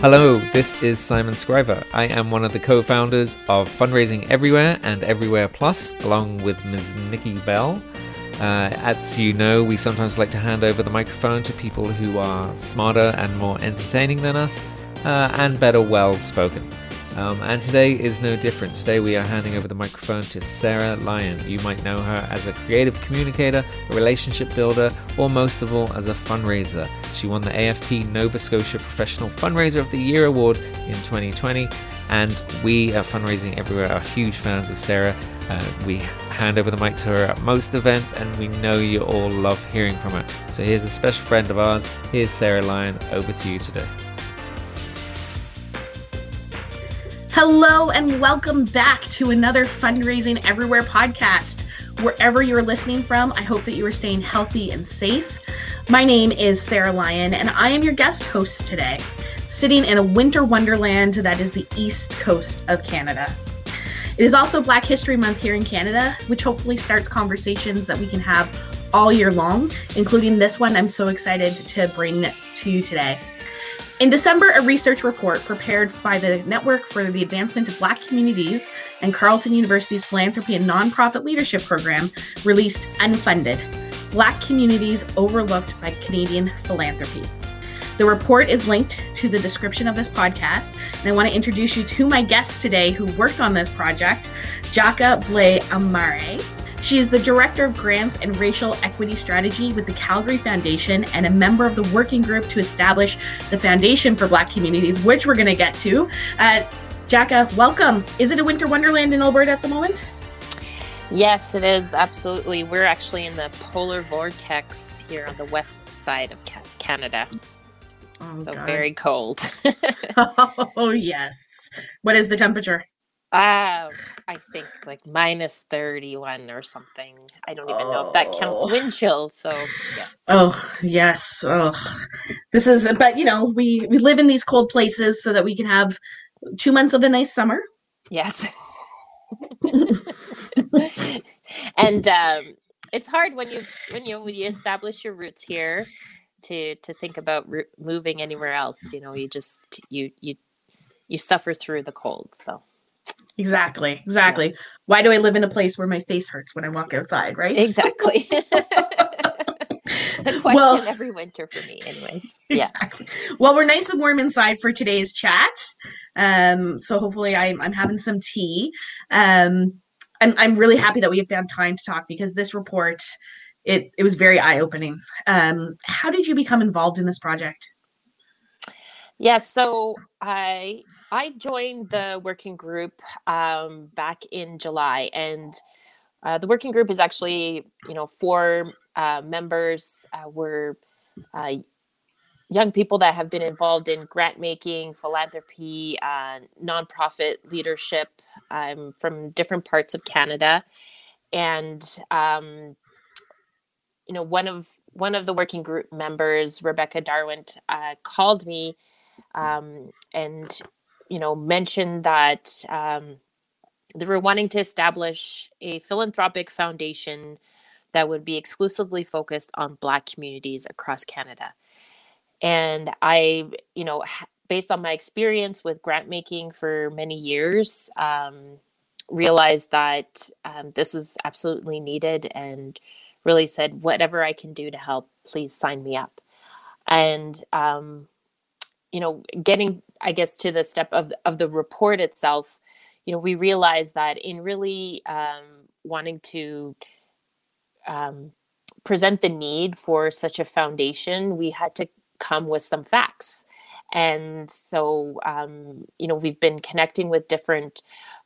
Hello, this is Simon Scriver. I am one of the co founders of Fundraising Everywhere and Everywhere Plus, along with Ms. Nikki Bell. Uh, as you know, we sometimes like to hand over the microphone to people who are smarter and more entertaining than us, uh, and better well spoken. Um, and today is no different. Today we are handing over the microphone to Sarah Lyon. You might know her as a creative communicator, a relationship builder, or most of all as a fundraiser. She won the AFP Nova Scotia Professional Fundraiser of the Year award in 2020, and we at Fundraising Everywhere are huge fans of Sarah. Uh, we hand over the mic to her at most events, and we know you all love hearing from her. So here's a special friend of ours. Here's Sarah Lyon. Over to you today. Hello, and welcome back to another Fundraising Everywhere podcast. Wherever you're listening from, I hope that you are staying healthy and safe. My name is Sarah Lyon, and I am your guest host today, sitting in a winter wonderland that is the east coast of Canada. It is also Black History Month here in Canada, which hopefully starts conversations that we can have all year long, including this one I'm so excited to bring to you today. In December, a research report prepared by the Network for the Advancement of Black Communities and Carleton University's Philanthropy and Nonprofit Leadership Program released Unfunded Black Communities Overlooked by Canadian Philanthropy. The report is linked to the description of this podcast, and I want to introduce you to my guest today who worked on this project, Jaka Blay Amare. She is the Director of Grants and Racial Equity Strategy with the Calgary Foundation and a member of the working group to establish the Foundation for Black Communities, which we're going to get to. Uh, Djaka, welcome. Is it a winter wonderland in Alberta at the moment? Yes, it is. Absolutely. We're actually in the polar vortex here on the west side of Canada. Oh, so God. very cold. oh, yes. What is the temperature? Uh, I think like minus 31 or something. I don't even oh. know if that counts oh. wind chill. So, yes. Oh, yes. Oh, this is, but you know, we, we live in these cold places so that we can have two months of a nice summer. Yes. and um, it's hard when you when you when you establish your roots here to to think about moving anywhere else. You know, you just you you you suffer through the cold. So Exactly. Exactly. Yeah. Why do I live in a place where my face hurts when I walk outside, right? Exactly. the question well, every winter for me, anyways. Exactly. Yeah. Well, we're nice and warm inside for today's chat. Um, so hopefully I'm, I'm having some tea. Um, I'm, I'm really happy that we have found time to talk because this report, it, it was very eye opening. Um, how did you become involved in this project? Yes, yeah, so I I joined the working group um, back in July, and uh, the working group is actually, you know, four uh, members uh, were uh, young people that have been involved in grant making, philanthropy, uh, nonprofit leadership um, from different parts of Canada, and um, you know, one of one of the working group members, Rebecca Darwent, uh, called me um, and you know, mentioned that um, they were wanting to establish a philanthropic foundation that would be exclusively focused on Black communities across Canada. And I, you know, based on my experience with grant making for many years, um, realized that um, this was absolutely needed and really said, whatever I can do to help, please sign me up. And um, you know, getting, I guess, to the step of of the report itself, you know, we realized that in really um, wanting to um, present the need for such a foundation, we had to come with some facts. And so, um, you know, we've been connecting with different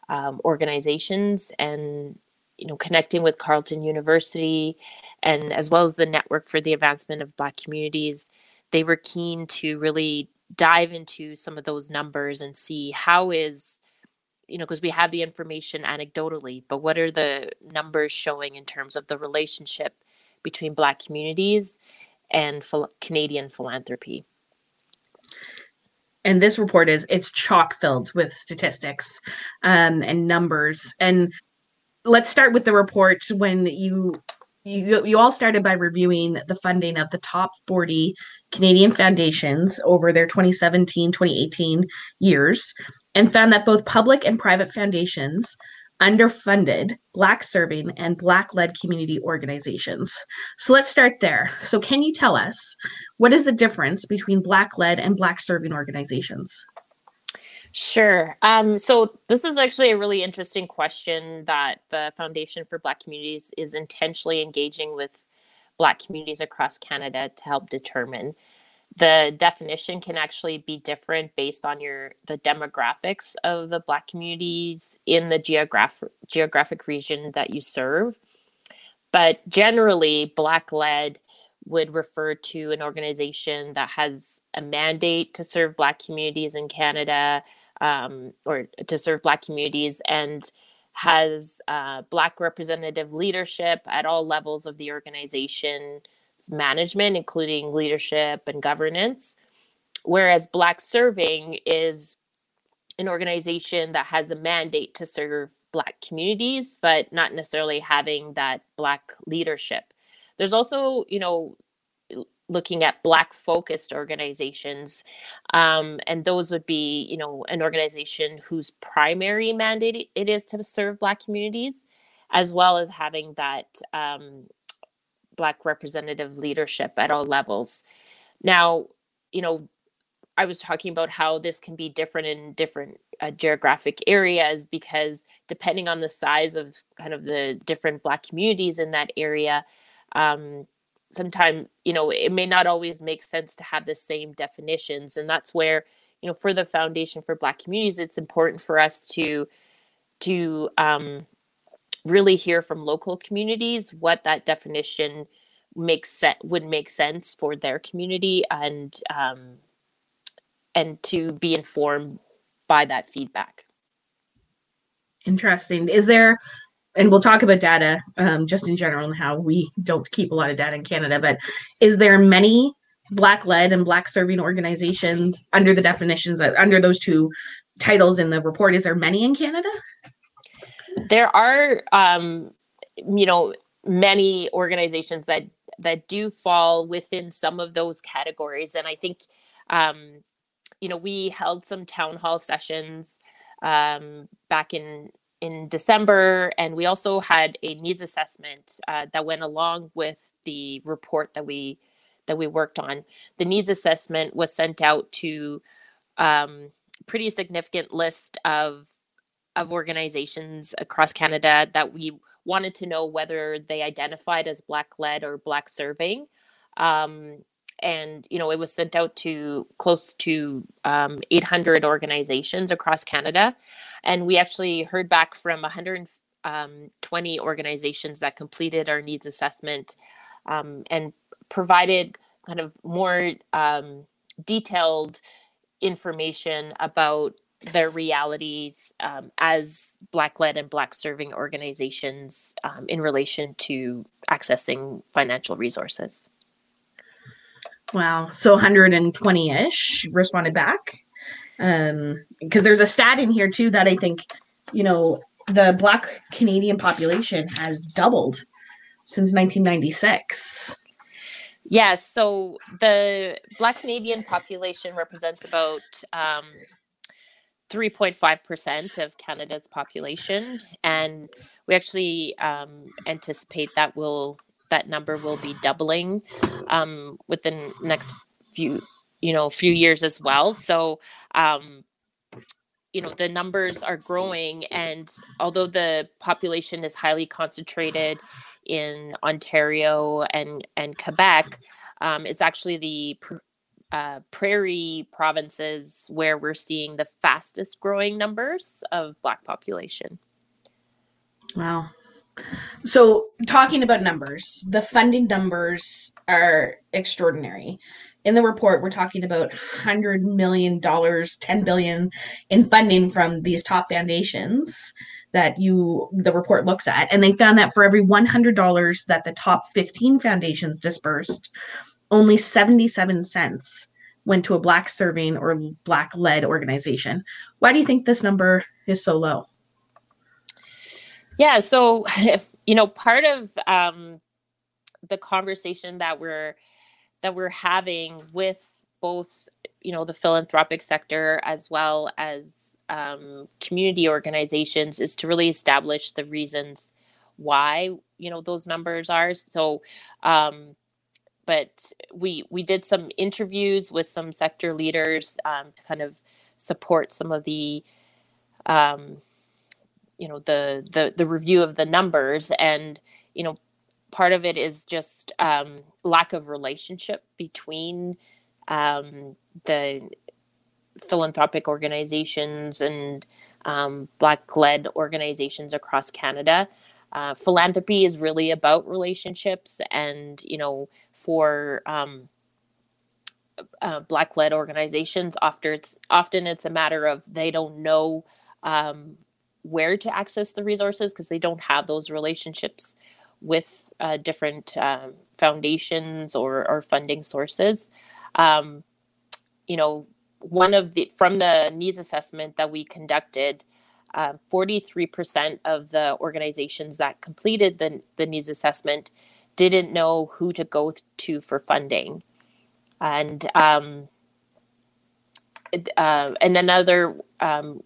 um, organizations and, you know, connecting with Carleton University and as well as the Network for the Advancement of Black Communities. They were keen to really dive into some of those numbers and see how is you know because we have the information anecdotally but what are the numbers showing in terms of the relationship between black communities and canadian philanthropy? And this report is it's chock filled with statistics um, and numbers. And let's start with the report when you you, you all started by reviewing the funding of the top 40 Canadian foundations over their 2017 2018 years and found that both public and private foundations underfunded Black serving and Black led community organizations. So let's start there. So, can you tell us what is the difference between Black led and Black serving organizations? Sure. Um, so, this is actually a really interesting question that the Foundation for Black Communities is intentionally engaging with Black communities across Canada to help determine. The definition can actually be different based on your the demographics of the black communities in the geographic geographic region that you serve. But generally black led would refer to an organization that has a mandate to serve black communities in canada um, or to serve black communities and has uh, black representative leadership at all levels of the organization management, including leadership and governance. Whereas Black Serving is an organization that has a mandate to serve Black communities, but not necessarily having that Black leadership. There's also, you know, looking at Black focused organizations, um, and those would be, you know, an organization whose primary mandate it is to serve Black communities, as well as having that um, black representative leadership at all levels. Now you know i was talking about how this can be different in different uh, geographic areas because depending on the size of kind of the different black communities in that area um, sometimes you know it may not always make sense to have the same definitions and that's where you know for the foundation for black communities it's important for us to to um, really hear from local communities what that definition makes sense would make sense for their community and um, and to be informed by that feedback. Interesting. Is there and we'll talk about data um, just in general and how we don't keep a lot of data in canada but is there many black led and black serving organizations under the definitions under those two titles in the report? Is there many in canada? There are, um, you know, many organizations that that do fall within some of those categories, and I think, um, you know, we held some town hall sessions um, back in in December, and we also had a needs assessment uh, that went along with the report that we that we worked on. The needs assessment was sent out to um, pretty significant list of of organizations across Canada that we wanted to know whether they identified as Black led or Black serving. Um, and you know it was sent out to close to um, 800 organizations across canada. And we actually heard back from 120 um, organizations that completed our needs assessment um, and provided kind of more um, detailed information about their realities um, as black led and black serving organizations um, in relation to accessing financial resources wow so 120ish responded back um because there's a stat in here too that i think you know the black canadian population has doubled since 1996 Yes, so the Black Canadian population represents about um, 3.5% of Canada's population. And we actually um, anticipate that will that number will be doubling um, within next few you know few years as well. So um, you know the numbers are growing, and although the population is highly concentrated in Ontario and and Quebec, um, it's actually the pr- uh, prairie provinces where we're seeing the fastest growing numbers of Black population. Wow. So, talking about numbers, the funding numbers are extraordinary. In the report, we're talking about $100 million, 10 billion in funding from these top foundations that you the report looks at and they found that for every $100 that the top 15 foundations dispersed only 77 cents went to a black serving or black led organization. Why do you think this number is so low? Yeah, so you know, part of um, the conversation that we're that we're having with both you know the philanthropic sector as well as um, community organizations is to really establish the reasons why you know those numbers are. So um, but we we did some interviews with some sector leaders um, to kind of support some of the um, you know the the the review of the numbers. And you know part of it is just um, lack of relationship between um, the philanthropic organizations and um, black led organizations across canada. Uh, philanthropy is really about relationships and you know for um, uh, black led organizations often it's often it's a matter of they don't know um, where to access the resources because they don't have those relationships with uh, different um, foundations or, or funding sources. Um, you know, one of the from the needs assessment that we conducted, uh, 43% of the organizations that completed the, the needs assessment didn't know who to go to for funding. And um, uh, and another um,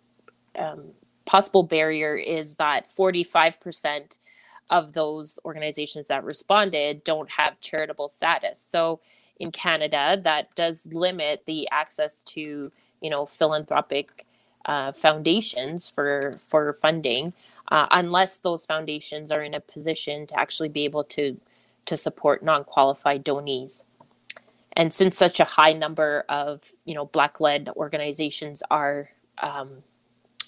um, possible barrier is that 45% of those organizations that responded don't have charitable status. So in Canada, that does limit the access to, you know, philanthropic uh, foundations for for funding, uh, unless those foundations are in a position to actually be able to to support non-qualified donees. And since such a high number of, you know, Black-led organizations are um,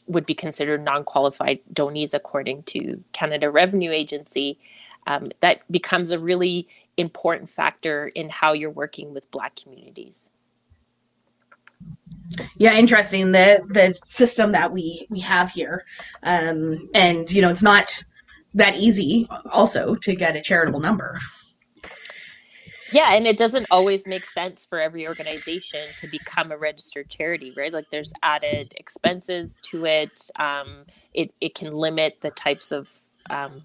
would be considered non-qualified donees according to Canada Revenue Agency. Um, that becomes a really important factor in how you're working with Black communities. Yeah, interesting the the system that we we have here, um, and you know it's not that easy also to get a charitable number. Yeah, and it doesn't always make sense for every organization to become a registered charity, right? Like there's added expenses to it. Um, it it can limit the types of um,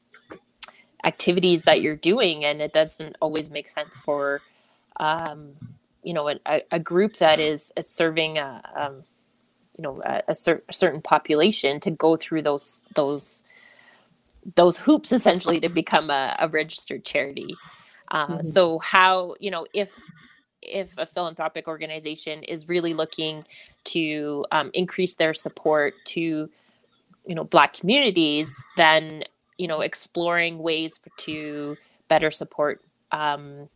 activities that you're doing, and it doesn't always make sense for um, you know a, a, group that is, serving a um, you know a, a, cer- a certain population to go through those those those hoops essentially to become a, a registered charity. Uh, mm-hmm. So how you know if if a philanthropic organization is really looking to um, increase their support to you know black communities then you know exploring ways for, to better support um,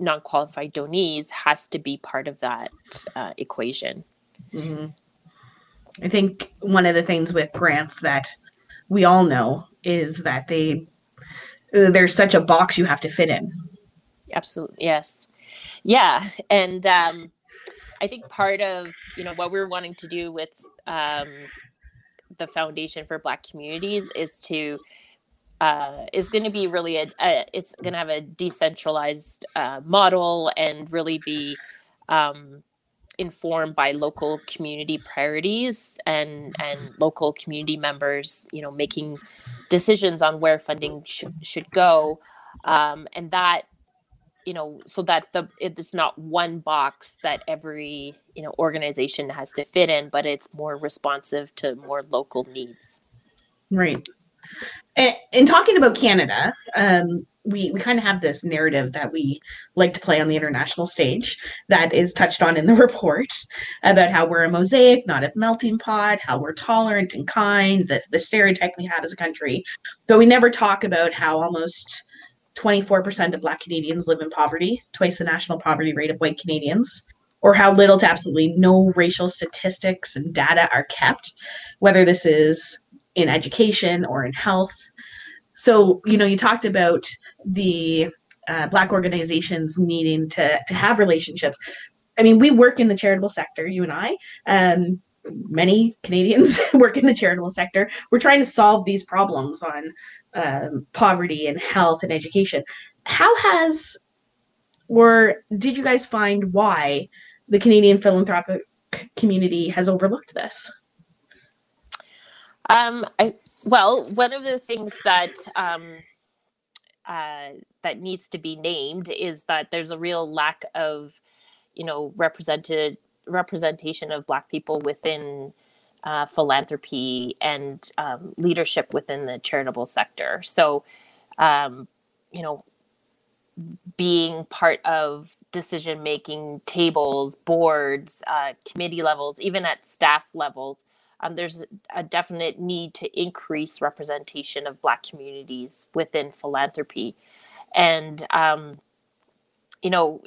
non-qualified donees has to be part of that uh, equation mm-hmm. i think one of the things with grants that we all know is that they there's such a box you have to fit in. Absolutely. Yes. Yeah. And um, I think part of, you know, what we're wanting to do with um, the Foundation for Black Communities is to, uh, is going to be really a, a it's going to have a decentralized uh, model and really be um, informed by local community priorities and and local community members you know making decisions on where funding sh- should go. Um, and that you know so that the it's not one box that every you know organization has to fit in but it's more responsive to more local needs. Right. And, and talking about canada um, we we kind of have this narrative that we like to play on the international stage that is touched on in the report about how we're a mosaic, not a melting pot, how we're tolerant and kind, the, the stereotype we have as a country. But we never talk about how almost 24% of Black Canadians live in poverty, twice the national poverty rate of white Canadians, or how little to absolutely no racial statistics and data are kept, whether this is in education or in health so, you know, you talked about the uh, Black organizations needing to, to have relationships. I mean, we work in the charitable sector, you and I. Um, many Canadians work in the charitable sector. We're trying to solve these problems on um, poverty and health and education. How has, or did you guys find why the Canadian philanthropic community has overlooked this? Um, I well, one of the things that um, uh, that needs to be named is that there's a real lack of you know represented representation of black people within uh, philanthropy and um, leadership within the charitable sector. So um, you know being part of decision making tables boards uh, committee levels even at staff levels um, there's a definite need to increase representation of Black communities within philanthropy. And, um, you know,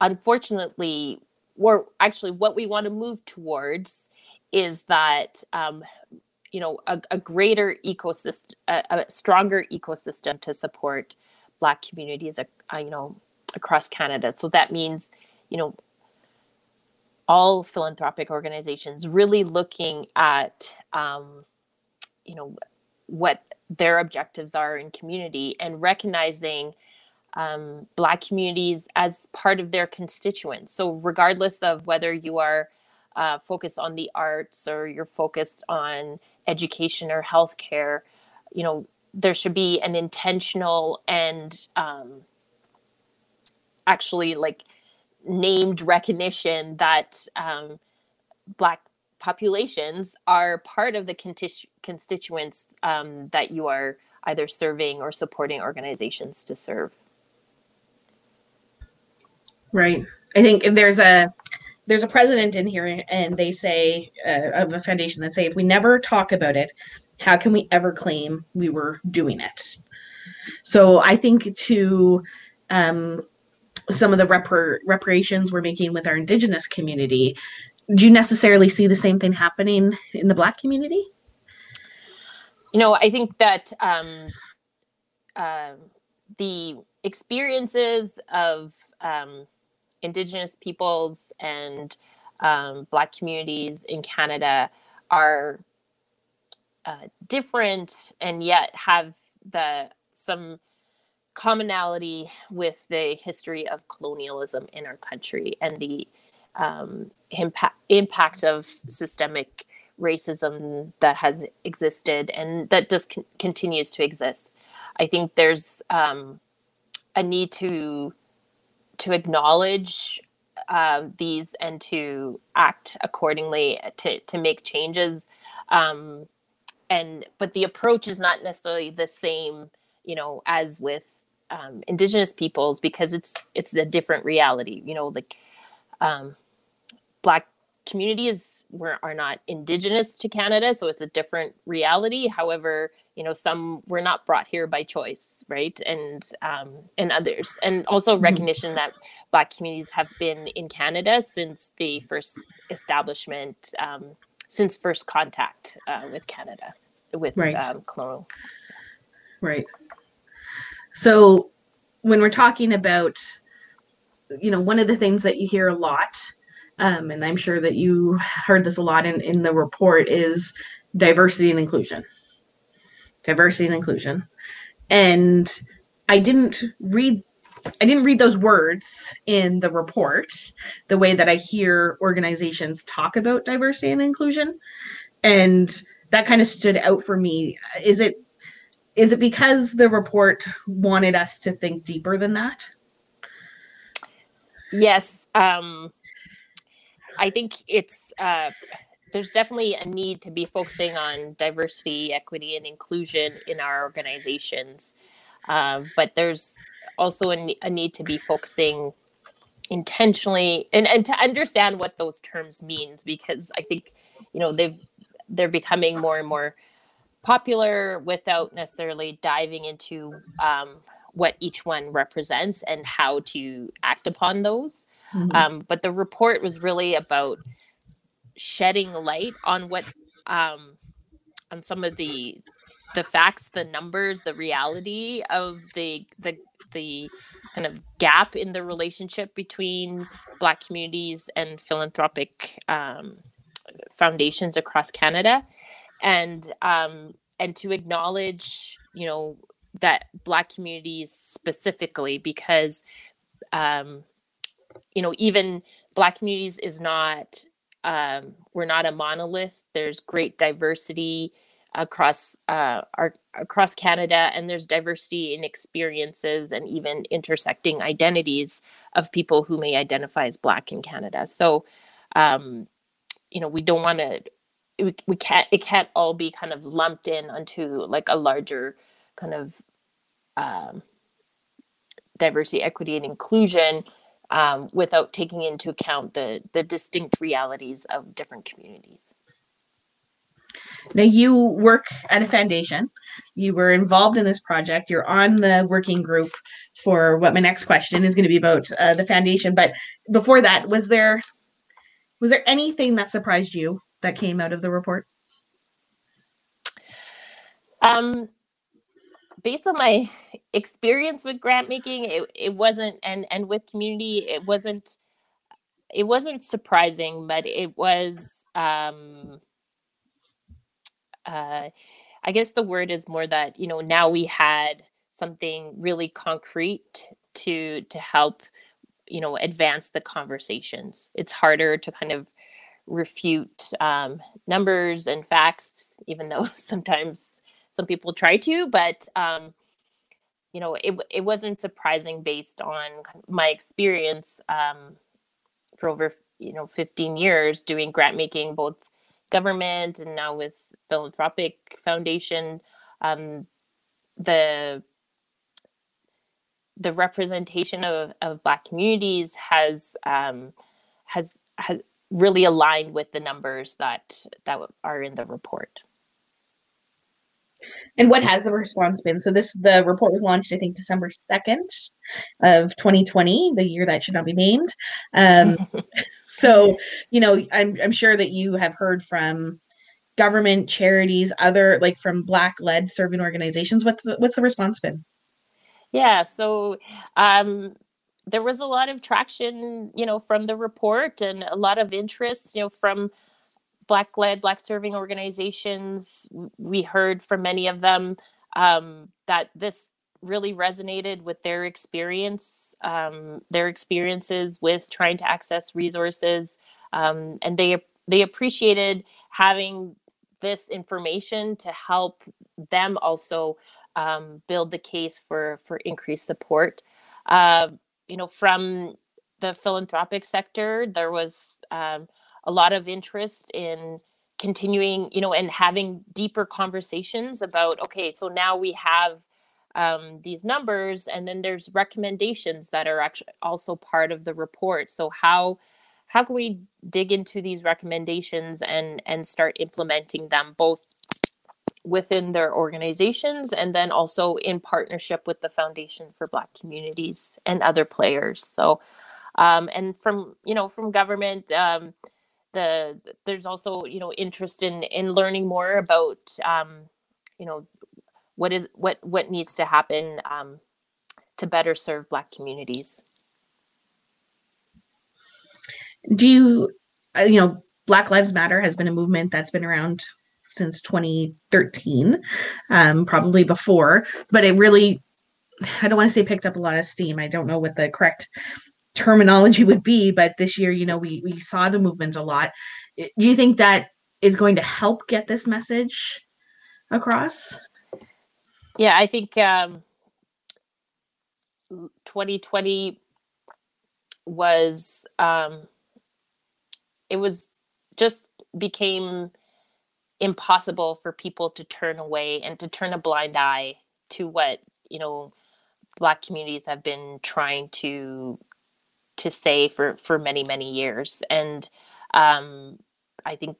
unfortunately, or actually, what we want to move towards is that, um, you know, a, a greater ecosystem, a, a, stronger ecosystem to support Black communities, uh, you know, across Canada. So that means, you know, all philanthropic organizations really looking at um, you know what their objectives are in community and recognizing um, black communities as part of their constituents. So regardless of whether you are uh, focused on the arts or you're focused on education or healthcare you know there should be an intentional and um, actually like named recognition that um, black populations are part of the constituents um, that you are either serving or supporting organizations to serve. Right. I think if there's a there's a president in here and they say uh, of a foundation that say if we never talk about it how can we ever claim we were doing it? So i think to um, some of the repar- reparations we're making with our indigenous community do you necessarily see the same thing happening in the black community? You know i think that um, uh, the experiences of um, indigenous peoples and um, black communities in canada are uh, different and yet have the some commonality with the history of colonialism in our country and the um, impact, impact of systemic racism that has existed and that just con- continues to exist. I think there's um, a need to to acknowledge uh, these and to act accordingly to to make changes. Um, and but the approach is not necessarily the same, you know, as with um, indigenous peoples because it's it's a different reality you know like um, black communities were, are not indigenous to canada so it's a different reality. However you know some were not brought here by choice right? And um, and others. And also mm-hmm. recognition that black communities have been in canada since the first establishment um, since first contact uh, with canada with right. um, colonial. Right so when we're talking about, you know, one of the things that you hear a lot, um, and I'm sure that you heard this a lot in, in the report, is diversity and inclusion. Diversity and inclusion. And I didn't read I didn't read those words in the report the way that I hear organizations talk about diversity and inclusion. And that kind of stood out for me. Is it is it because the report wanted us to think deeper than that? Yes. Um, I think it's uh, there's definitely a need to be focusing on diversity, equity, and inclusion in our organizations. Um, but there's also a, a, need to be focusing intentionally and, and to understand what those terms means because I think you know they've they're becoming more and more popular without necessarily diving into um, what each one represents and how to act upon those. Mm-hmm. Um, but the report was really about shedding light on what um, on some of the the facts, the numbers, the reality of the the the kind of gap in the relationship between Black communities and philanthropic um, foundations across Canada, and um, and to acknowledge you know that black communities specifically because um you know even black communities is not um we're not a monolith there's great diversity across uh, our across Canada, and there's diversity in experiences and even intersecting identities of people who may identify as Black in Canada. So, um, you know, we don't want to. We, we can't. It can't all be kind of lumped in onto like a larger kind of um, diversity, equity, and inclusion um, without taking into account the the distinct realities of different communities. Now, you work at a foundation. You were involved in this project. You're on the working group for what my next question is going to be about uh, the foundation. But before that, was there was there anything that surprised you that came out of the report? Um, based on my experience with grant making, it, it wasn't and and with community, it wasn't it wasn't surprising, but it was um uh, I guess the word is more that you know now we had something really concrete to to help you know advance the conversations. It's harder to kind of refute um, numbers and facts, even though sometimes some people try to, but um, you know it it wasn't surprising based on my experience um, for over you know 15 years doing grant making both government and now with philanthropic foundation. Um, the the representation of, of black communities has um, has has really aligned with the numbers that that are in the report and what has the response been? So this the report was launched, I think, December second of 2020, the year that should not be named. Um, so you know, I'm I'm sure that you have heard from government, charities, other like from Black led serving organizations. What's the, what's the response been? Yeah, so um, there was a lot of traction, you know, from the report and a lot of interest, you know, from black led black serving organizations we heard from many of them um, that this really resonated with their experience um, their experiences with trying to access resources um, and they they appreciated having this information to help them also um, build the case for for increased support. Uh, you know from the philanthropic sector there was um, a lot of interest in continuing, you know, and having deeper conversations about, okay, so now we have um, these numbers, and then there's recommendations that are actually also part of the report. So how how can we dig into these recommendations and and start implementing them both within their organizations and then also in partnership with the foundation for black communities and other players so um, and from you know from government um, the there's also you know interest in in learning more about um, you know what is what what needs to happen um, to better serve Black communities. Do you uh, you know Black Lives Matter has been a movement that's been around since 2013, um, probably before, but it really I don't want to say picked up a lot of steam. I don't know what the correct terminology would be but this year you know we we saw the movement a lot do you think that is going to help get this message across yeah i think um 2020 was um it was just became impossible for people to turn away and to turn a blind eye to what you know black communities have been trying to to say for for many many years. And um, i think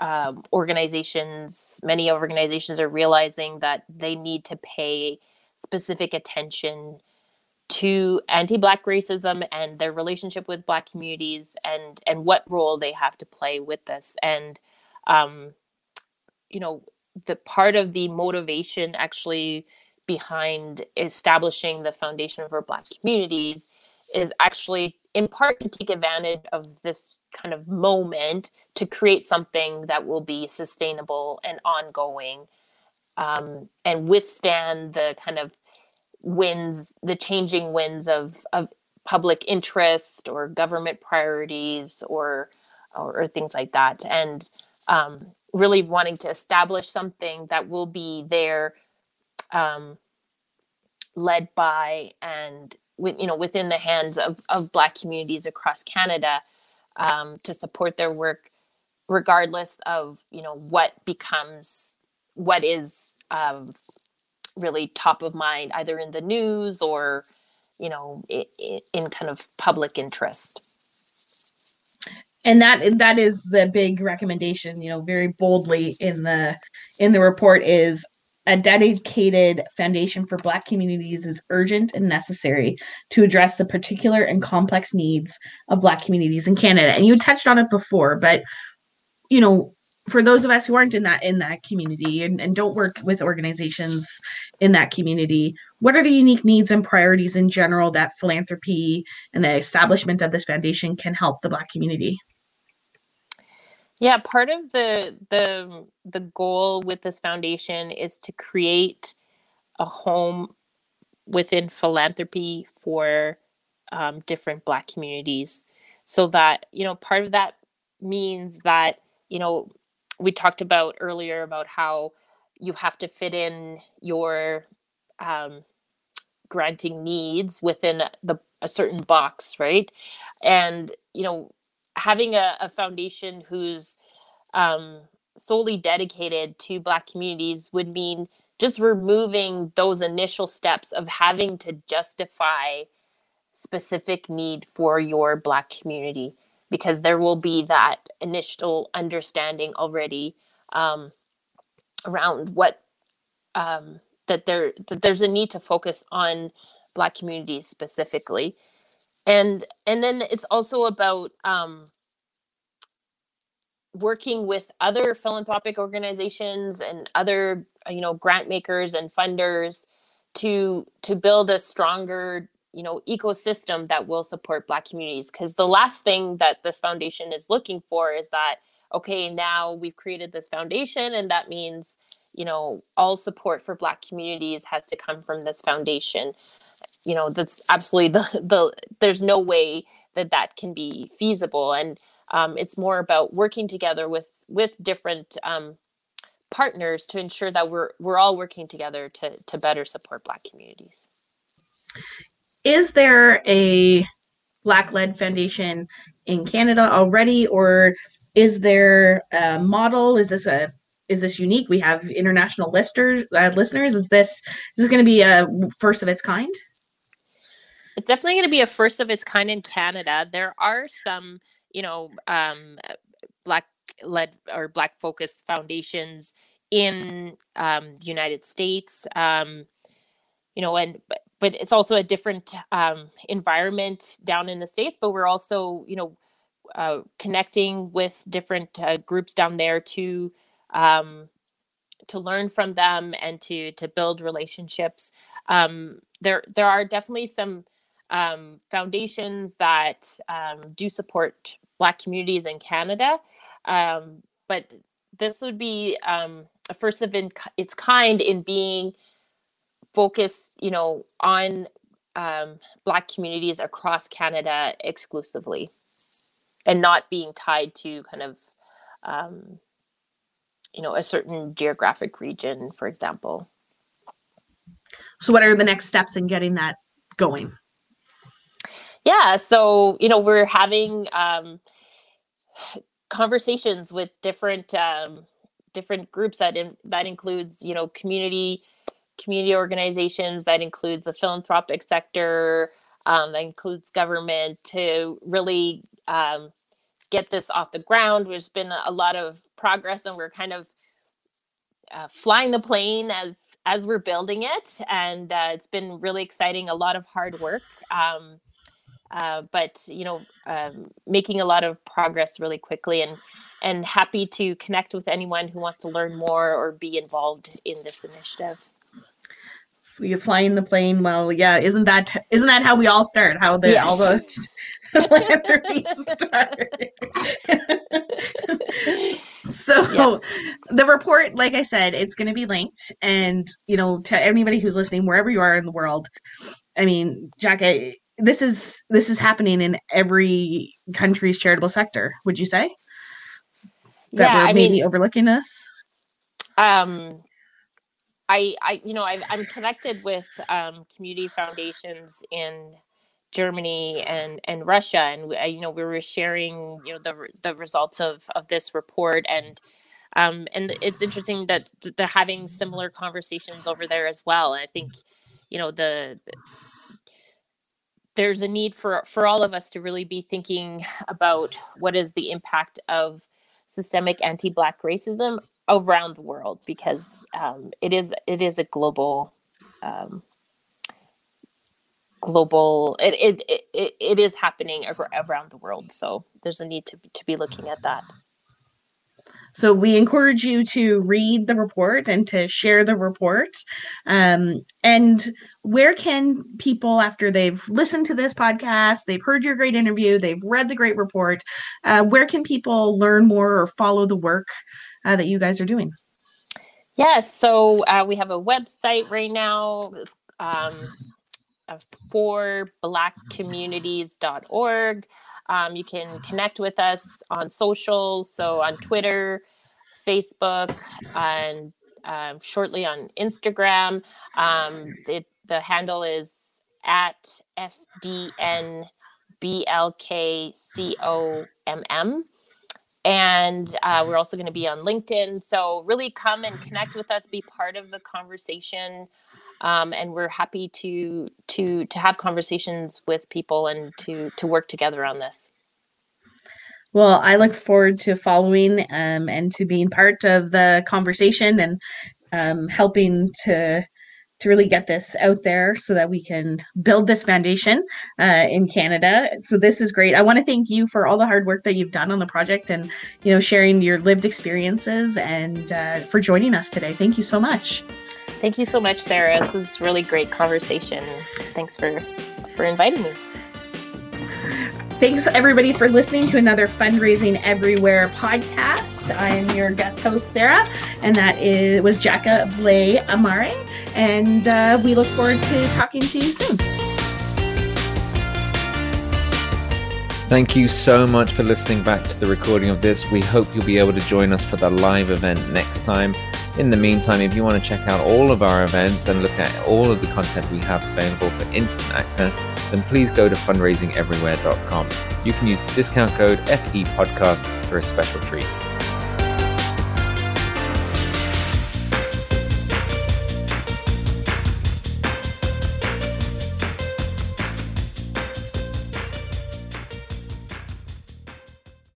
um, organizations many organizations are realizing that they need to pay specific attention to anti-black racism and their relationship with black communities and and what role they have to play with this. And um, you know the part of the motivation actually behind establishing the foundation for black communities is actually in part to take advantage of this kind of moment to create something that will be sustainable and ongoing um, and withstand the kind of winds the changing winds of of public interest or government priorities or or, or things like that. And um, really wanting to establish something that will be there um, led by and you know within the hands of, of black communities across canada um, to support their work regardless of you know what becomes what is um, really top of mind either in the news or you know in, in kind of public interest and that that is the big recommendation you know very boldly in the in the report is a dedicated foundation for black communities is urgent and necessary to address the particular and complex needs of black communities in canada. And you touched on it before but you know for those of us who aren't in that in that community and, and don't work with organizations in that community what are the unique needs and priorities in general that philanthropy and the establishment of this foundation can help the black community yeah part of the the the goal with this foundation is to create a home within philanthropy for um, different black communities so that you know part of that means that you know we talked about earlier about how you have to fit in your um, granting needs within the a certain box, right? And you know, having a, a foundation who's um, solely dedicated to Black communities would mean just removing those initial steps of having to justify specific need for your Black community because there will be that initial understanding already um, around what um, that there that there's a need to focus on black communities specifically and and then it's also about um, working with other philanthropic organizations and other you know grant makers and funders to to build a stronger you know ecosystem that will support black communities. Because the last thing that this foundation is looking for is that okay now we've created this foundation and that means you know all support for black communities has to come from this foundation you know that's absolutely the the there's no way that that can be feasible. And um, it's more about working together with with different um, partners to ensure that we're we're all working together to to better support black communities. Is there a black led foundation in canada already or is there a model? Is this a is this unique? We have international listers uh, listeners. Is this is this going to be a first of its kind it's definitely going to be a first of its kind in canada. There are some you know um, black led or black focused foundations in um, the united states um, you know and but, but it's also a different um, environment down in the states but we're also you know uh, connecting with different uh, groups down there to um, to learn from them and to to build relationships. Um, there there are definitely some um, foundations that um, do support black communities in canada um, but this would be a first of its kind in being focused, you know, on um, Black communities across Canada exclusively, and not being tied to kind of, um, you know, a certain geographic region, for example. So, what are the next steps in getting that going? Yeah, so you know, we're having um, conversations with different um, different groups that in, that includes you know community community organizations, that includes the philanthropic sector, um, that includes government to really um, get this off the ground. There's been a lot of progress, and we're kind of uh, flying the plane as as we're building it, and uh, it's been really exciting. A lot of hard work, um, uh, but you know, um, making a lot of progress really quickly, and and happy to connect with anyone who wants to learn more or be involved in this initiative you fly in the plane. Well, yeah, isn't that isn't that how we all start? How the yes. all the philanthropy start. so yeah. the report, like I said, it's going to be linked, and you know, to anybody who's listening, wherever you are in the world. I mean, Jack, this is this is happening in every country's charitable sector. Would you say? that Yeah, we're I maybe mean- overlooking this um i i you know i i'm connected with um community foundations in germany and and russia and we- you know we were sharing you know the the results of of this report and um and it's interesting that they're having similar conversations over there as well and i think you know the there's a need for for all of us to really be thinking about what is the impact of systemic anti-black racism around the world because um, it is it is a global um, global it, it, it- it, is happening around the world. So there's a need to, to be looking at that So we encourage you to read the report and to share the report. Um, and where can people, after they've listened to this podcast, they've heard your great interview, they've read the great report, uh, where can people learn more or follow the work uh, that you guys are doing? Yes, so uh, we have a website right now um, uh, for blackcommunities.org. Um, you can connect with us on socials, so on Twitter, Facebook, and um, shortly on Instagram. Um, it, the handle is at FDNBLKCOMM and uh, we're also going to be on linkedin so really come and connect with us be part of the conversation um, and we're happy to to to have conversations with people and to to work together on this Well, I look forward to following um, and to being part of the conversation and um, helping to to really get this out there so that we can build this foundation uh, in Canada. So this is great. I want to thank you for all the hard work that you've done on the project and you know sharing your lived experiences and uh, for joining us today. Thank you so much. Thank you so much sarah this was really great conversation thanks for for inviting me Thanks everybody for listening to another Fundraising Everywhere podcast. I am your guest host Sarah, and that is was Djaka Blais-Amare, and uh, we look forward to talking to you soon. Thank you so much for listening back to the recording of this. We hope you'll be able to join us for the live event next time. In the meantime, if you want to check out all of our events and look at all of the content we have available for instant access, then please go to fundraisingeverywhere.com. You can use the discount code FE Podcast for a special treat.